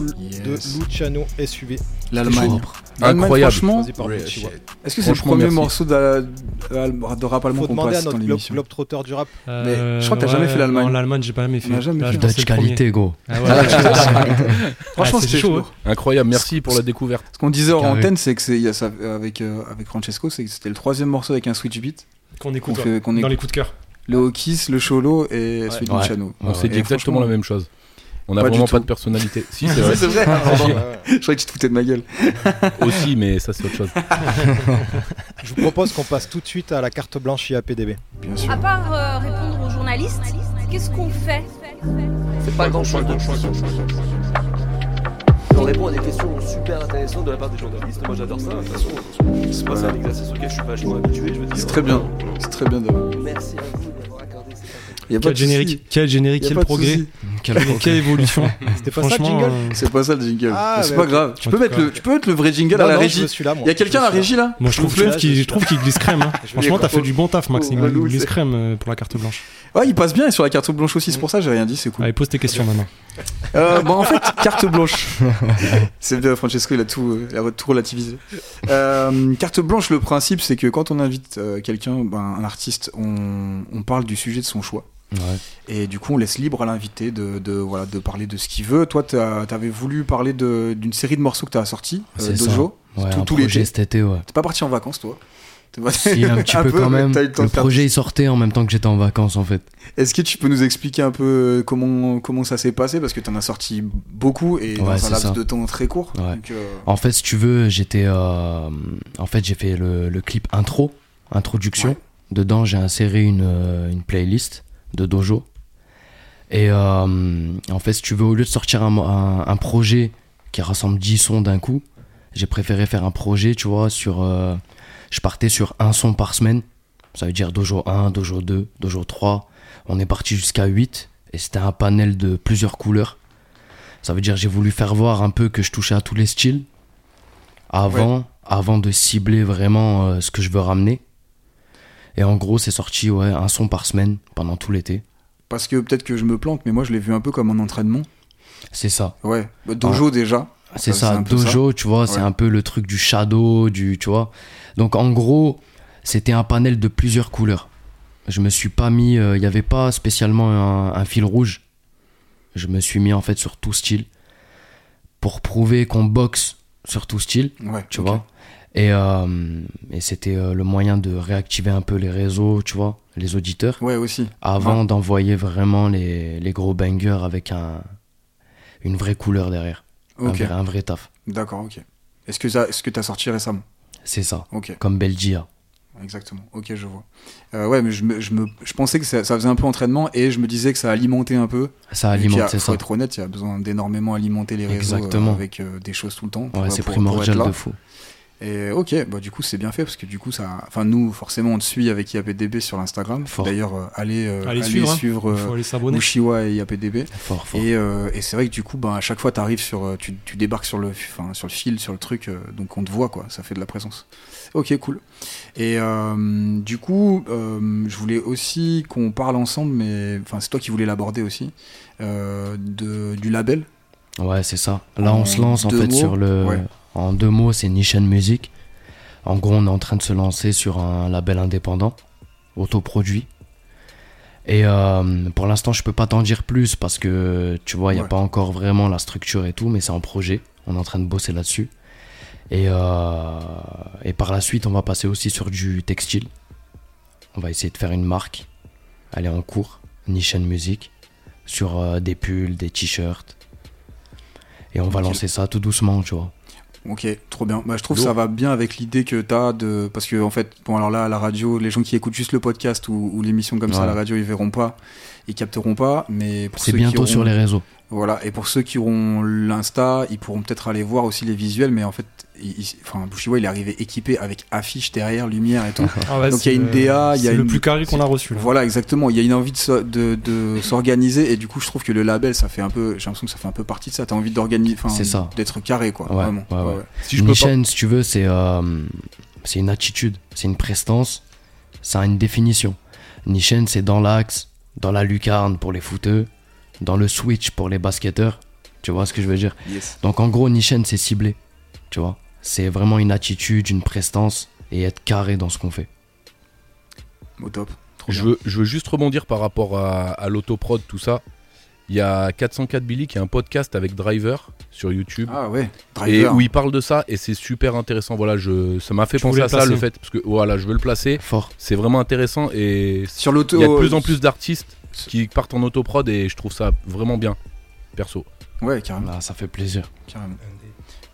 De Luciano SUV. L'Allemagne. Incroyable. Franchement, est-ce que c'est le premier merci. morceau de, de rap allemand qu'on à passe dans notre globe, l'émission globe-trotteur du rap. Euh, je crois que t'as ouais, jamais fait l'Allemagne. Non, l'Allemagne, j'ai pas jamais fait. Jamais Là, fait. Dutch qualité, gros. Ah ouais, Franchement, Ah, c'est c'était chaud. hein. Incroyable, merci pour la découverte. Ce qu'on disait hors Carré. antenne, c'est que c'est avec euh, avec Francesco, c'est que c'était le troisième morceau avec un switch beat Qu'on écoute, fait- qu'on dans écoute. les coups de cœur. Le Hawkis, le Cholo et celui de. Luciano. On s'est dit exactement la même chose. On a Pas vraiment pas de personnalité. Si, c'est vrai. Je croyais que tu te foutais de ma gueule. Aussi, mais ça, c'est autre chose. Je vous propose qu'on passe tout de suite à la carte blanche IAPDB. Bien sûr. À part euh, répondre aux journalistes, qu'est-ce qu'on fait? C'est pas grand chose de plus. On répond à des questions super intéressantes de la part des journalistes. Moi j'adore ça. De toute façon, c'est pas ça un exercice auquel je suis vachement habitué. Je veux dire. C'est très bien. C'est très bien d'avoir. Merci à vous Y a Quel générique, quel générique, Y a quel progrès, quelle, quelle évolution. C'était pas ça le Franchement, jingle euh, C'est pas ça le jingle. Ah, c'est mais pas grave. Tu peux mettre le, tu peux mettre le vrai jingle Non, à la non, régie. Il y a quelqu'un à la régie là Moi je trouve, qu'il- je- je trouve qu'il glisse crème. hein. Franchement, t'as fait du bon taf, Max. Oh, Il glisse crème euh, pour la carte blanche. Ouais, il passe bien et sur la carte blanche aussi. C'est pour ça que j'ai rien dit. C'est cool. Allez, pose tes questions maintenant. Euh, bon, en fait, carte blanche. c'est bien, Francesco, il a tout, il a tout relativisé. Euh, carte blanche, le principe, c'est que quand on invite quelqu'un, ben, un artiste, on, on parle du sujet de son choix. Ouais. Et du coup, on laisse libre à l'invité de, de, voilà, de parler de ce qu'il veut. Toi, t'as- t'avais voulu parler d'une série de morceaux que t'as sortis, euh. Dojo, Ouais, tout, tout l'été. cet été, ouais. T'es pas parti en vacances, toi Si, un petit peu, quand même. le faire projet, sortait en même temps que j'étais en vacances, en fait. Est-ce que tu peux nous expliquer un peu euh, comment, comment ça s'est passé? Parce que tu en as sorti beaucoup et dans un laps ça. de temps très court. Ouais. Donc, euh, En fait, si tu veux, j'étais. euh, En fait, j'ai fait le, le clip intro, introduction. Dedans, j'ai inséré une, une playlist de dojo. Et euh, en fait, si tu veux, au lieu de sortir un, un- un projet qui rassemble 10 sons d'un coup, j'ai préféré faire un projet, tu vois, sur. euh, je partais sur un son par semaine. Ça veut dire dojo 1, dojo 2, dojo 3. On est parti jusqu'à 8. Et c'était un panel de plusieurs couleurs. Ça veut dire j'ai voulu faire voir un peu que je touchais à tous les styles avant, avant de cibler vraiment euh, ce que je veux ramener. Et en gros, c'est sorti ouais, un son par semaine pendant tout l'été. parce que peut-être que je me plante, mais moi je l'ai vu un peu comme un entraînement. C'est ça. Ouais, Bah, dojo Ouais. déjà. C'est ça, dojo, tu vois, c'est un peu le truc du shadow, du, tu vois. Donc en gros, c'était un panel de plusieurs couleurs. Je me suis pas mis, euh, il n'y avait pas spécialement un, un fil rouge. Je me suis mis en fait sur tout style pour prouver qu'on boxe sur tout style, Ouais, tu vois. Et, euh, et c'était euh, le moyen de réactiver un peu les réseaux, tu vois, les auditeurs. Ouais, aussi. Avant Ouais. d'envoyer vraiment les, les gros bangers avec un, une vraie couleur derrière. Un Ok. vrai- un vrai taf. D'accord, ok. Est-ce que ça, est-ce que t'as sorti récemment? C'est ça. Ok. Comme Belgia. Exactement. Ok, je vois. Euh, ouais, mais je, me, je, me, je pensais que ça, ça faisait un peu entraînement et je me disais que ça alimentait un peu. Ça alimente, c'est ça. être honnête, il y a besoin d'énormément alimenter les réseaux Exactement. avec des choses tout le temps. pour- Ouais, c'est pour- pour primordial être là. de fou. Et ok, bah du coup c'est bien fait parce que du coup ça, enfin nous forcément on te suit avec IAPDB sur l'Instagram. D'ailleurs euh, allez, euh, Allez allez suivre, hein. suivre Il faut aller s'abonner. Ushiwa et IAPDB. Fort, fort. Et, euh, et c'est vrai que du coup bah à chaque fois t'arrives sur, euh, tu, tu débarques sur le, enfin sur le fil, sur le truc, euh, donc on te voit quoi, ça fait de la présence. Ok cool. Et euh, du coup euh, je voulais aussi qu'on parle ensemble, mais enfin c'est toi qui voulais l'aborder aussi, euh, de, du label Ouais, c'est ça. Là, on En se lance en fait mots, sur le. ouais. En deux mots, c'est Nishan Music. En gros, on est en train de se lancer sur un label indépendant, autoproduit. Et euh, pour l'instant, je peux pas t'en dire plus parce que tu vois, il n'y a Ouais. pas encore vraiment la structure et tout, mais c'est en projet. On est en train de bosser là-dessus. Et, euh, et par la suite, on va passer aussi sur du textile. On va essayer de faire une marque. Elle est en cours, Nishan Music, sur euh, des pulls, des t-shirts. Et on va lancer ça tout doucement, tu vois. Ok, trop bien. Bah, je trouve que ça va bien avec l'idée que tu as de. Parce que, en fait, bon, alors là, à la radio, les gens qui écoutent juste le podcast ou, ou l'émission comme ça à la radio, ils verront pas, ils capteront pas. Mais pour C'est ceux qui bientôt auront- sur les réseaux. Voilà, et pour ceux qui auront l'Insta, ils pourront peut-être aller voir aussi les visuels, mais en fait, il, il- enfin, Bushiwa, il est arrivé équipé avec affiche derrière, lumière et tout. Ah ouais, Donc il y a une DA, il y a c'est le une- plus carré qu'on a reçu, là. Voilà, exactement. Il y a une envie de, s'o- de, de s'organiser, et du coup, je trouve que le label, ça fait un peu, j'ai l'impression que ça fait un peu partie de ça. T'as envie d'organiser, enfin, d'être carré, quoi. Ouais, vraiment. ouais, ouais. Ouais, ouais. Si je peux pas- Nishan, si tu veux, c'est euh, c'est une attitude, c'est une prestance, ça a une définition. Nishan, c'est dans l'axe, dans la lucarne pour les footeux, dans le switch pour les basketteurs. Tu vois ce que je veux dire? Yes. Donc en gros, Nishan, c'est ciblé. Tu vois? C'est vraiment une attitude, une prestance et être carré dans ce qu'on fait. Au top. Trop Je veux, je veux juste rebondir par rapport à, à l'autoprod, tout ça. Il y a 404 Billy qui a un podcast avec Driver sur YouTube. Ah ouais, Et Driver. où il parle de ça et c'est super intéressant. Voilà, je, ça m'a fait Tu penser à ça, le fait. Parce que voilà, je veux le placer. Fort. C'est vraiment intéressant et Sur l'auto- il y a de plus en plus d'artistes qui partent en autoprod et je trouve ça vraiment bien, perso. Ouais, carrément. Là, ça fait plaisir. Carrément.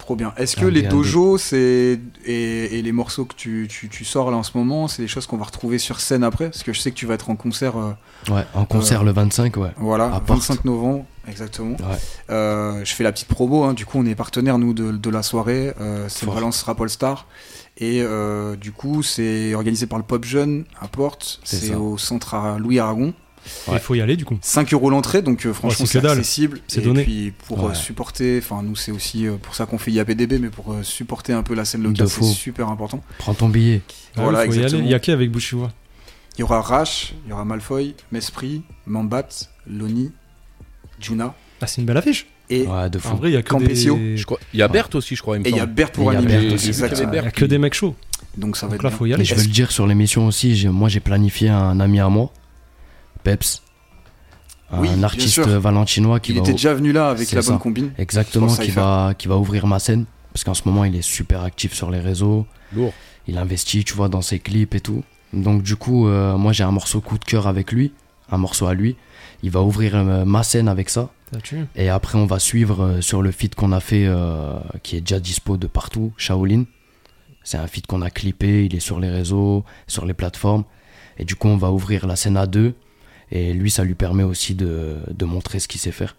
Trop bien. Est-ce que Un les dojos c'est et, et les morceaux que tu, tu, tu sors là en ce moment, c'est des choses qu'on va retrouver sur scène après? Parce que je sais que tu vas être en concert. euh, Ouais, en concert euh, le 25, ouais. Voilà, À Porte. 25 novembre, exactement. Ouais. Euh, je fais la petite promo, hein, du coup on est partenaire nous de, de la soirée, c'est. Valence Rap All Star. Et du coup c'est organisé par le Pop Jeune à Porte, C'est au centre à Louis Aragon. Il faut y aller du coup. 5 euros l'entrée, donc euh, franchement c'est accessible. C'est et donné. puis pour euh, supporter, enfin nous c'est aussi euh, pour ça qu'on fait IAPDB, mais pour euh, supporter un peu la scène locale, c'est super important. Prends ton billet. Ah, Voilà, il faut y aller. Il y a qui avec Bushiwa Il y aura Rash, il y aura Malfoy, Mesprit, Mambat, Loni, Juna. Ah, c'est une belle affiche. Et Ouais, de fou. En vrai, il y a que Campesio. des... Je crois, il y a Berthe aussi, je crois. Il me Et il y a semble. Bert pour Et il y a animer. Il y a Berthe que des mecs chauds. Donc ça va être là, faut y aller. Et je veux le dire sur l'émission aussi, moi j'ai planifié un ami à moi, Peps, un Oui, artiste valentinois qui Il va était déjà venu là avec la bonne ça. combine. Exactement, qui va, qui va ouvrir ma scène. Parce qu'en ce moment, il est super actif sur les réseaux. Lourd. Il investit, tu vois, dans ses clips et tout. Donc, du coup, euh, moi, j'ai un morceau coup de cœur avec lui. Un morceau à lui. Il va ouvrir euh, ma scène avec ça. Et après, on va suivre euh, sur le feat qu'on a fait, euh, qui est déjà dispo de partout, Shaolin. C'est un feat qu'on a clippé, il est sur les réseaux, sur les plateformes. Et du coup, on va ouvrir la scène à deux. Et lui, ça lui permet aussi de, de montrer ce qu'il sait faire.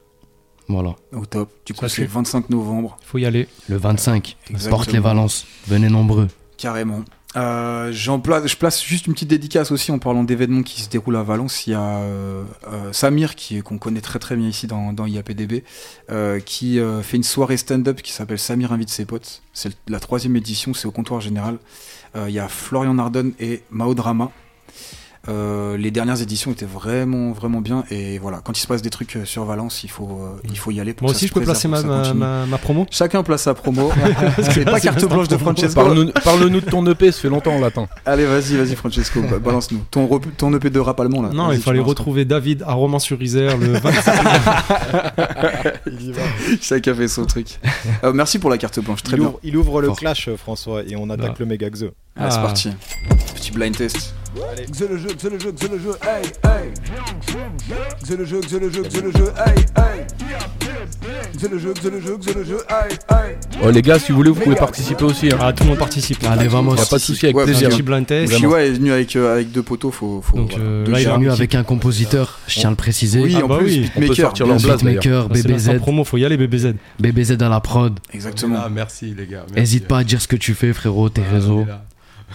Voilà. Au top. Du coup, c'est tue. 25 novembre. Il faut y aller. Le 25, Exactement. porte les Valences. Venez nombreux. Carrément. Euh, j'en place, je place juste une petite dédicace aussi en parlant d'événements qui se déroulent à Valence. Il y a euh, euh, Samir, qui qu'on connaît très très bien ici dans, dans IAPDB, euh, qui euh, fait une soirée stand-up qui s'appelle Samir invite ses potes. C'est le- la troisième édition, c'est au comptoir général. Euh, Il y a Florian Nardon et Mao Drama. Euh, les dernières éditions étaient vraiment vraiment bien et voilà quand il se passe des trucs euh, sur Valence il faut euh, il faut y aller pour Moi aussi, je peux placer ma, ma, continue. ma- ma promo chacun place sa promo c'est pas carte blanche de. Francesco Parle-nous de ton EP, ça fait longtemps on l'attend. Allez, vas-y, vas-y, Francesco, ba- balance-nous. Ton, EP de rap allemand, là. Non, il fallait retrouver David à Romans-sur-Isère le 27 Il y va. Chacun fait son truc. Euh, merci pour la carte blanche, très il, bien. ouvre, il ouvre le Fort. clash, François, et on attaque Ah. le méga Xe. Ah, c'est Ah. parti. Petit blind test. C'est le jeu, c'est le jeu, c'est le jeu, hey, hey. C'est le jeu, c'est le jeu, c'est le jeu, hey, hey. C'est le jeu, c'est le jeu, c'est le jeu, hey, hey. Oh, les gars, si vous voulez, vous pouvez participer aussi. Hein. Ah, tout le monde participe. Allez, vamos. Y a pas de souci, avec Ouais, plaisir. bien Petit blind test. Ouais, est venu avec, euh, avec deux poteaux, faut. faut Donc, euh, là, il gérants. venu avec un compositeur, je tiens à le préciser. Oui, Ah en bah plus, oui. On peut beatmaker. Beatmaker, BBZ, promo, faut y aller BBZ. BBZ à la prod. Exactement. Ah, merci les gars. Hésite pas à dire ce que tu fais, frérot, tes Ah, réseaux.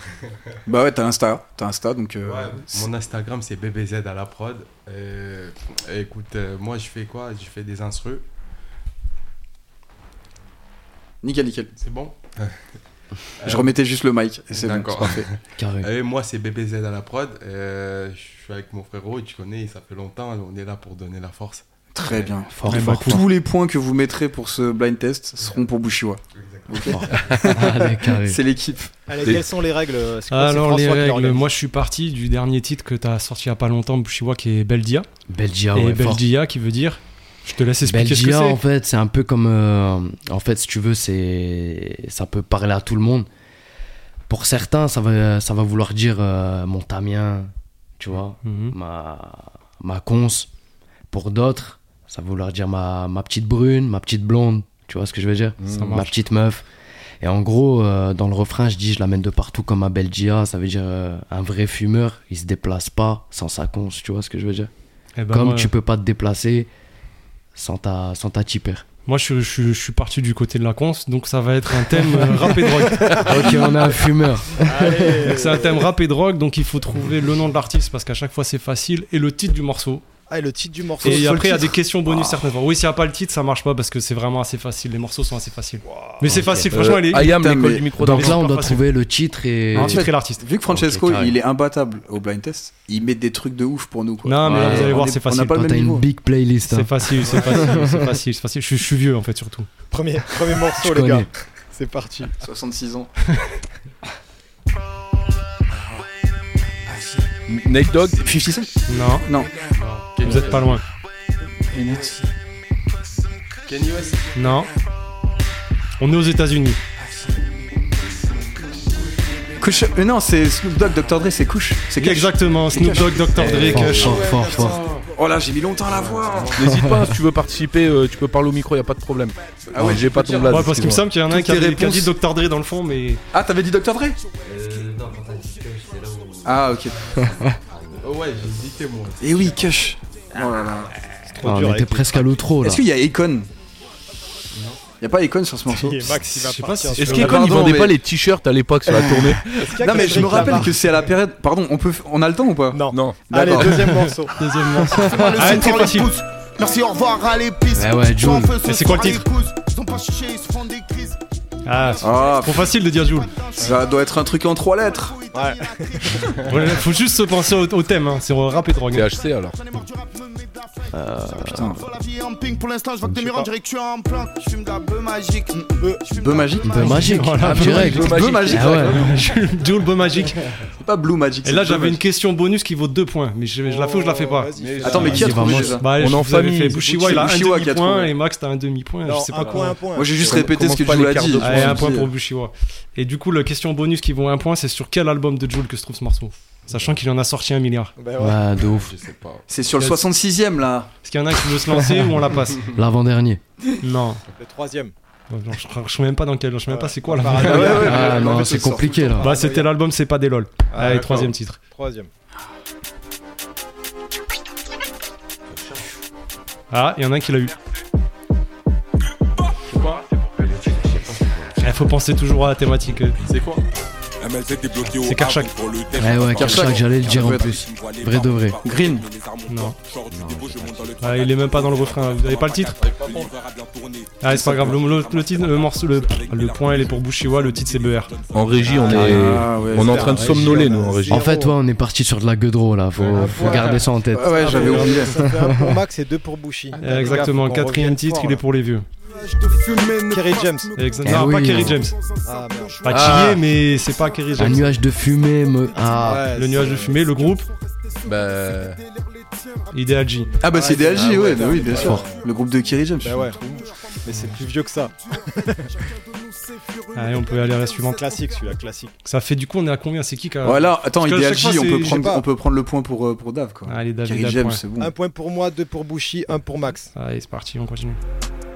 Bah ouais, t'as Insta. T'as Insta, donc. euh, Ouais, mon Instagram c'est BBZ à la prod. Euh, écoute, euh, moi je fais quoi? Je fais des instrus. Nickel, nickel. C'est bon? Je remettais juste le mic, et c'est bon, parfait. Carré. Et moi c'est BBZ à la prod. Euh, je suis avec mon frérot, tu connais, ça fait longtemps. On est là pour donner la force. Très bien. Fort, fort, fort. Tous les points que vous mettrez pour ce blind test seront pour Bushiwa. Carré. C'est l'équipe. Allez, quelles sont les règles quoi, c'est Alors François les règles, moi je suis parti du dernier titre que tu as sorti il y a pas longtemps, Bushiwa, qui est Belgia. Belgia, Et ouais, fort. Belgia qui veut dire... Je te laisse expliquer ce que Belgia, c'est. en fait, c'est un peu comme. euh, en fait, si tu veux, c'est ça peut parler à tout le monde. Pour certains, ça va, ça va vouloir dire euh, mon tamien, tu vois, Mhm. ma, ma conce. Pour d'autres, ça va vouloir dire ma, ma petite brune, ma petite blonde, tu vois ce que je veux dire Ça Ma petite meuf. Et en gros, euh, dans le refrain, je dis je l'amène de partout comme à Belgia. Ça veut dire euh, un vrai fumeur, il se déplace pas sans sa conce, tu vois ce que je veux dire Eh ben, Comme moi- tu peux pas te déplacer sans ta, sans ta tipper. Moi, je, je- je suis parti du côté de la cons, donc ça va être un thème euh, rap et drogue. Ok, on a un fumeur. C'est un thème rap et drogue, donc il faut trouver le nom de l'artiste parce qu'à chaque fois c'est facile et le titre du morceau. Ah, et le titre du morceau. Et après, il y a des questions bonus Ah. certaines fois. Oui, s'il n'y a pas le titre, ça marche pas parce que c'est vraiment assez facile. Les morceaux sont assez faciles. Mais c'est facile, Euh, franchement, il est. L'école du micro Donc mais là, on doit facile. trouver le titre et. Le titre et l'artiste. Vu que Francesco, il est imbattable au blind test, il met des trucs de ouf pour nous. Quoi. Non, mais là, vous allez On voir, est- c'est On facile. n'a pas le Toi, même t'as niveau. une big playlist. hein. C'est facile, c'est facile, c'est facile, c'est facile. Je, suis- je suis vieux en fait, surtout. Premier, premier morceau, les gars. C'est parti. 66 ans. Nate Dogg 50 Cent Non, Non. vous êtes pas loin. Kanye West. Non. On est aux États-Unis. Kush. euh, non, c'est Snoop Dogg, Dr. Dre, c'est Kush. C'est Kush. Exactement, Snoop. Dogg, Dr. Dre, Fort, Kush. fort, fort, fort. Oh là, j'ai mis longtemps à la voir. N'hésite pas, si tu veux participer, euh, tu peux parler au micro, y a pas de problème. Ah ouais, j'ai pas ton blaze. Ouais, parce qu'il me semble qu'il y en a un qui a, tes qui a dit. Dr. Dre dans le fond, mais. Ah, t'avais dit Dr. Dre? Ah, ok. Oh ouais, j'ai hésité moi. Et oui, Kush. Oh là là. Trop Ah, dur on avec était presque à l'outro là. Est-ce qu'il y a Akon Il y a pas Akon sur ce morceau Et Max, il va Je sais pas partir si- Est-ce qu'Ekon il Pardon, vendait mais- pas les t-shirts à l'époque sur la tournée Est-ce qu'il y a Non, mais je me Kendrick rappelle Lamar que c'est à la période. Pardon, on peut. f- On a le temps ou pas Non. Non. Allez, D'accord. deuxième morceau. Deuxième morceau. Le Ah, les facile. pouces. Merci, au revoir à l'épice. Ouais, ouais, Jul. Et c'est quoi le titre Ils ont pas chiché, ils se font des crises. Ah, c'est Ah, trop facile de dire Joule. ça doit être un truc en trois lettres. Ouais. Faut juste se penser au, au thème, hein. c'est rap et drogue. THC alors. Putain. En ping, pour l'instant, je vois que tes murs, on dirait que tu es en plan. Je fume de la bœuf magique. Je fume Bœuf magique Peu magique. Voilà, Ah, direct. magique. Bleu magique. Ah ouais. Joule, beau magique. C'est pas Blue Magic. Et là, j'avais une question bonus qui vaut 2 points, mais je, je la fais ou je la fais pas Attends, mais qui a Vas-y, trouvé déjà Bah, On en famille. fait Bushiwa, il a un demi-point et Max t'as un demi-point, je sais pas point, quoi. Moi, j'ai juste répété ce que Jules a dit. Allez, un point pour Bushiwa. Et du coup, la question bonus qui vaut un point, c'est sur quel album de Jules que se trouve ce morceau? Sachant qu'il en a sorti un milliard. Ben ouais. Ouais, de ouf. Je sais pas. C'est sur le 66ème là. Est-ce qu'il y en a qui veut se lancer ou on la passe L'avant-dernier. Non. Le troisième. Je, je sais même pas dans quel. Je sais même pas c'est quoi là. Ah ouais, ouais, Ah ouais, non, c'est compliqué là. Bah, c'était l'album C'est pas des lol. Allez, d'accord. troisième titre. Troisième. Ah, il y en a un qui l'a eu. Il faut penser toujours à la thématique. C'est quoi? C'est Karchak. Ouais, ouais, Karchak, j'allais le dire en plus. Vrai de vrai. Green. Non. Ah, il est même pas dans le refrain. Vous avez pas le titre Ah, c'est pas grave. Le, le- le titre, le morceau, le, le point, il est pour Bushiwa. Le titre, c'est BR. En régie, on est, Ah ouais. on est en train de somnoler nous en régie. En fait, ouais, on est parti sur de la gueudreau là. Faut, faut garder ça en tête. Ah ouais, j'avais Ah, oublié. Ça fait un pour Max et deux pour Bushi. Euh, Exactement. Quatrième titre, il est pour les vieux. Kerry James. Exa- Eh non, oui, pas Kerry. James. Ah merde. Pas Ah. Chillé, mais c'est pas Kerry Un James. nuage de fumée me. Ah. Ouais, Le nuage de fumée, le groupe, Bah, Ideal G. Ah bah c'est Ouais, DLJ, ah ouais, ouais, bah oui, bien sûr. Le groupe de Kerry James. Bah ouais. Mais c'est plus vieux que ça. Allez, on peut aller à la suivante. Classique celui-là, classique. Ça fait du coup, on est à combien? C'est qui qui a- Voilà, attends, IDLJ, fois, on peut prendre, on peut prendre le point pour, euh, pour Dave quoi. Allez, David, Kerry un James, point. c'est bon. Un point pour moi, deux pour Bushi, un pour Max. Allez, c'est parti, on continue.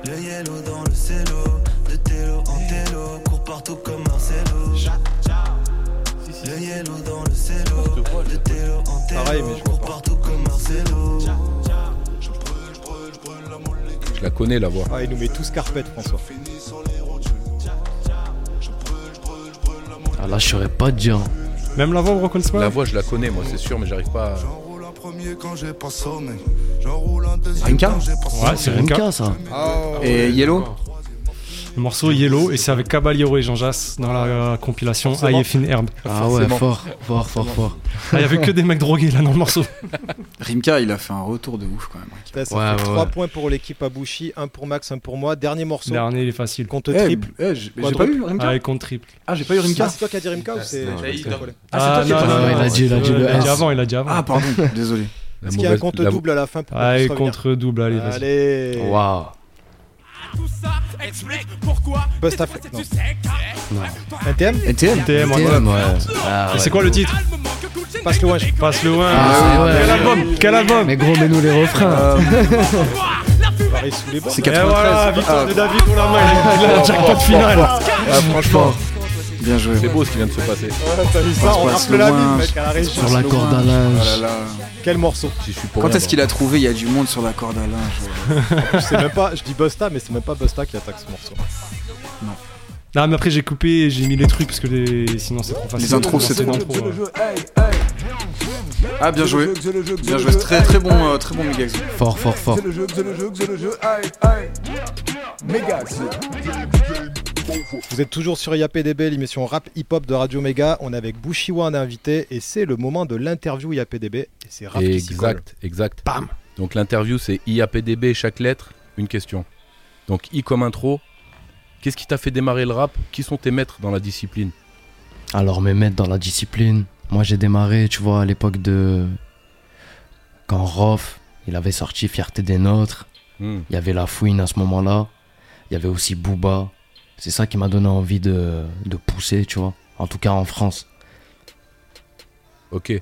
Le yellow dans le cello, de télo en télo, court partout comme Marcelo. Le yellow dans le cello, de télo en télo, Pareil, mais je vois court pas. partout comme Marcelo. je la connais la voix. Ah, il nous met tous carpette, François. Ah, là, je saurais pas dire. Même la voix, vous reconnaissez pas La voix, je la connais moi, c'est sûr, mais j'arrive pas. à- Rinka Ouais, c'est Rinka. Ça. Oh, Et Yellow? Le morceau Yellow et c'est avec Caballero et Jean Jass dans la euh, compilation Forcément. Ayefin Herb. Ah ouais, fort, fort, fort, fort. Ah, Il y avait que des mecs drogués là dans le morceau. Rimka, il a fait un retour de ouf quand même. Putain, ça Ouais, fait ouais, 3 ouais. points pour l'équipe Abouchi, 1 pour Max, 1 pour moi. Dernier morceau. Dernier, il est facile. Compte Eh, triple. eh, j'ai pas eu Rimka Ah, et contre triple. Ah, j'ai pas eu Rimka Ah, c'est toi qui as dit Rimka ou c'est. Ah, c'est toi qui as dit Ah, non, il a dit- il a dit le avant, il a dit avant. Ah, pardon, désolé. Est-ce qu'il y a un compte double à la fin pour qu'on Ah, et contre double, allez, vas-y. Allez. Waouh. Bust Afrique. Non. Non. NTM NTM TM, ouais. TM, ouais. Ah, Et ouais. c'est quoi le titre Passe loin. Passe le loin. Ah, vrai. Quel album Quel album Mais gros, mets-nous les refrains. Bords. C'est Et voilà, 93. victoire Ah, de David pour la main. Il a un jackpot final. Ah, franchement, Bien joué. c'est beau ce qui vient de se passer. Ouais, T'as dit ça, on passe rappe le la mine, mec, à la régie. Sur la corde à Oh là linge. là. Quel morceau J'y suis pour Quand rien, est-ce qu'il a trouvé Il y a du monde sur la corde à linge. Je sais même pas, je dis Busta, mais c'est même pas Busta qui attaque ce morceau. Non, mais après, j'ai coupé et j'ai mis les trucs parce que les... sinon, c'est trop facile. Les intros, c'est trop. ouais. Ah, bien joué. Bien joué. C'est Très très bon, euh, très bon Megax. Fort, fort, fort. Vous êtes toujours sur IAPDB, l'émission rap hip-hop de Radio Méga. On est avec Bushiwa en invité et c'est le moment de l'interview IAPDB. Et c'est rap qui s'y colle. Exact, exact. Bam Donc l'interview c'est IAPDB, chaque lettre, une question. Donc I comme intro. Qu'est-ce qui t'a fait démarrer le rap? Qui sont tes maîtres dans la discipline? Alors, mes maîtres dans la discipline. Moi, j'ai démarré, tu vois, à l'époque de. Quand Rof, il avait sorti Fierté des Nôtres. Hmm. Il y avait La Fouine à ce moment-là. Il y avait aussi Booba. C'est ça qui m'a donné envie de, de pousser, tu vois. En tout cas, en France. Ok.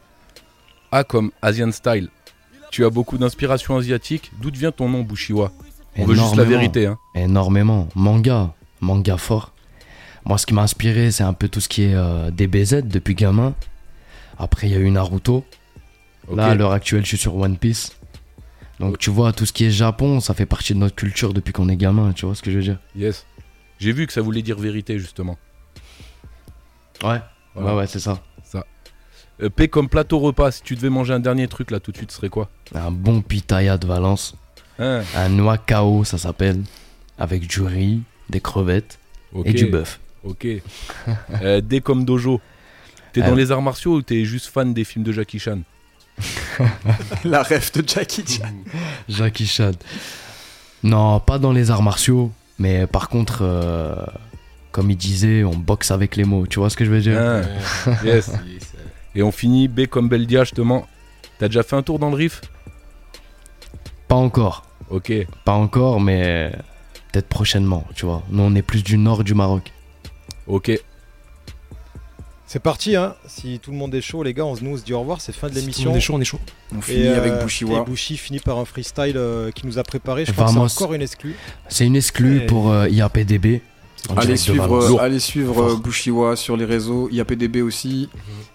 A comme Asian Style. Tu as beaucoup d'inspiration asiatique. D'où vient ton nom Bushiwa On veut juste la vérité. Hein. Énormément. Manga. Manga fort. Moi, ce qui m'a inspiré, c'est un peu tout ce qui est euh, DBZ depuis gamin. Après, il y a eu Naruto. Là, à l'heure actuelle, je suis sur One Piece. Donc, tu vois, tout ce qui est Japon, ça fait partie de notre culture depuis qu'on est gamin. Tu vois ce que je veux dire? Yes. J'ai vu que ça voulait dire vérité justement. Ouais. Voilà. Ouais, ouais, c'est ça. Ça. Euh, P comme plateau repas. Si tu devais manger un dernier truc là tout de suite, ce serait quoi? Un bon pitaya de Valence. Hein Un noix KO, ça s'appelle. Avec du riz, des crevettes et du bœuf. Ok. Euh, D comme dojo. T'es Euh. dans les arts martiaux ou t'es juste fan des films de Jackie Chan? La ref de Jackie Chan. Jackie Chan. Non, pas dans les arts martiaux. Mais par contre, euh, comme il disait, on boxe avec les mots. Tu vois ce que je veux dire Hein, Yes. Et on finit B comme Beldia justement. T'as déjà fait un tour dans le Rif Pas encore. Ok. Pas encore, mais peut-être prochainement, tu vois. Nous, on est plus du nord du Maroc. Ok. C'est parti, hein. Si tout le monde est chaud, les gars, on se, nous on se dit au revoir. C'est fin de Si tout le l'émission. monde est chaud, on est chaud. On finit Et, avec euh, Bushiwa. Et Bushi finit par un freestyle euh, qui nous a préparé. Je crois Vamos. que c'est encore une exclue. C'est une exclue Et- pour euh, IAPDB. Allez suivre, euh, allez suivre Fort. Bushiwa sur les réseaux, IAPDB aussi.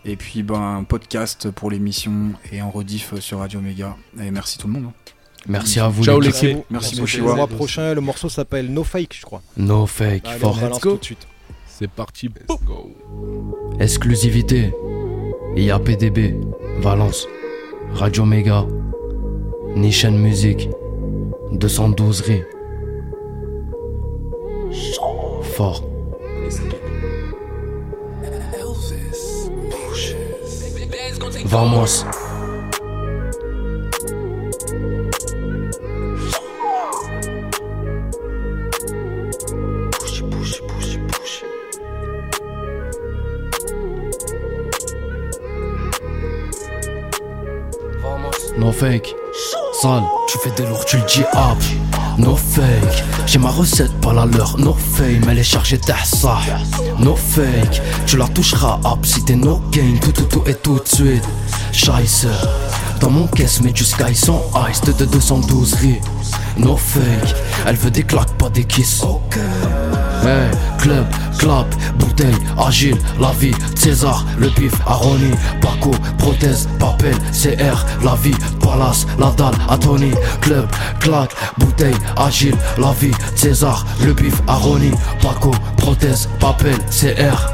Et puis ben, un podcast pour l'émission et en rediff euh, sur Radio Méga. Et merci tout le monde. hein. Merci à vous. Ciao, les les gars. clés. Merci, Merci Le Bushiwa. mois prochain, le morceau s'appelle No Fake, je crois. No fake, Allez, on fort. balance tout de suite. C'est parti. Exclusivité. IAPDB. Valence. Radio Méga. Nishan Music. 212 Ré. Fort. Vamos. Fake. Sale, tu fais des lourds, tu le dis hop. No fake. J'ai ma recette, pas la leur. No fame, elle est chargée d'assa. No fake. Tu la toucheras hop si t'es no gain. Tout, tout, tout et tout de suite. Scheisse. Dans mon caisse, mets du sky sans ice. De, de 212 riz. No fake. Elle veut des claques, pas des kisses. Hey, club, clap, bouteille, agile, la vie, César, le pif, Aroni, Paco, prothèse, papel, CR, la vie, palace, la dalle, Atoni, club, claque, bouteille, agile, la vie, César, le pif, Aroni, Paco, prothèse, papel, CR.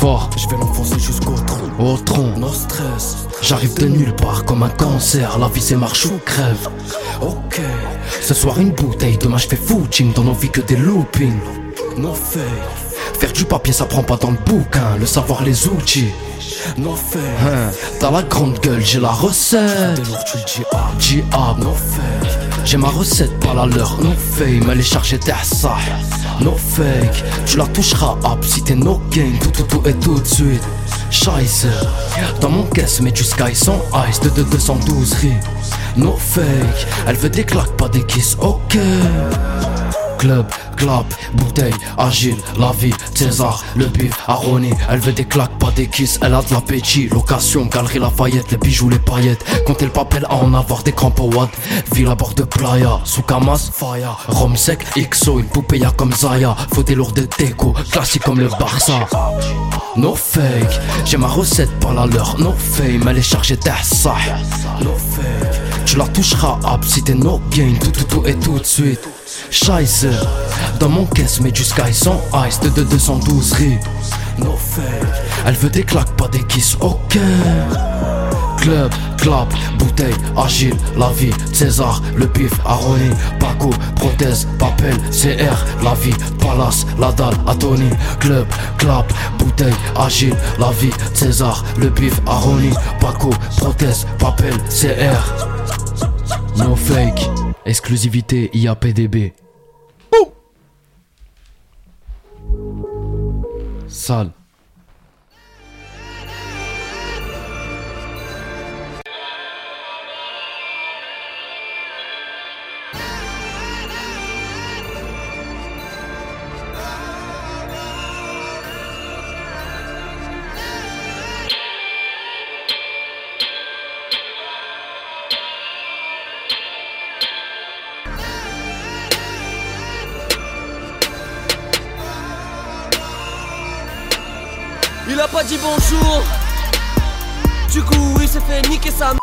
Fort, je vais l'enfoncer jusqu'au tronc. Au tronc, no stress. J'arrive de nulle part comme un cancer. La vie c'est marche ou crève. Ok. Ce soir une bouteille, demain je fais footing. Dans nos vies que des loopings. No fake. Faire du papier ça prend pas dans le bouquin, le savoir les outils. No fake. Hein, T'as la grande gueule, j'ai la recette. Ah, ah, no fake. J'ai ma recette, pas la leur, no fame. Elle est chargée ça. No fake, tu la toucheras up si t'es no game. Tout, tout, tout et tout de suite. Scheiße, dans mon caisse, mets du sky sans ice. De, de 212 riz. No fake, elle veut des claques, pas des kisses, ok. Club, clap, bouteille, agile, la vie, César, le bif, Aroni Elle veut des claques, pas des kisses, elle a de l'appétit. Location, galerie Lafayette, les bijoux, les paillettes. Compter le papel à en avoir des crampes au Ville à bord de playa, sous Kamas, Faya. Rhum sec, XO, une poupée y'a comme Zaya. Faut des lourdes déco, classique comme le Barça. No fake, j'ai ma recette, pas la leur, no fame Elle est chargée d'Assa No fake, tu la toucheras up si t'es no gain Tout, tout, tout et tout de suite Scheiße, dans mon caisse, mets du sky sans ice de, de 212 riz. No fake, elle veut des claques, pas des kisses, ok. Club, clap, bouteille, agile, la vie, César, le pif, Aroni, Paco, prothèse, papel, CR, la vie, Palace, la dalle, Atoni, club, clap, bouteille, agile, la vie, César, le pif, Aroni, Paco, prothèse, papel, CR. No fake, exclusivité IAPDB. Sale. Dit bonjour. Du coup, il s'est fait niquer sa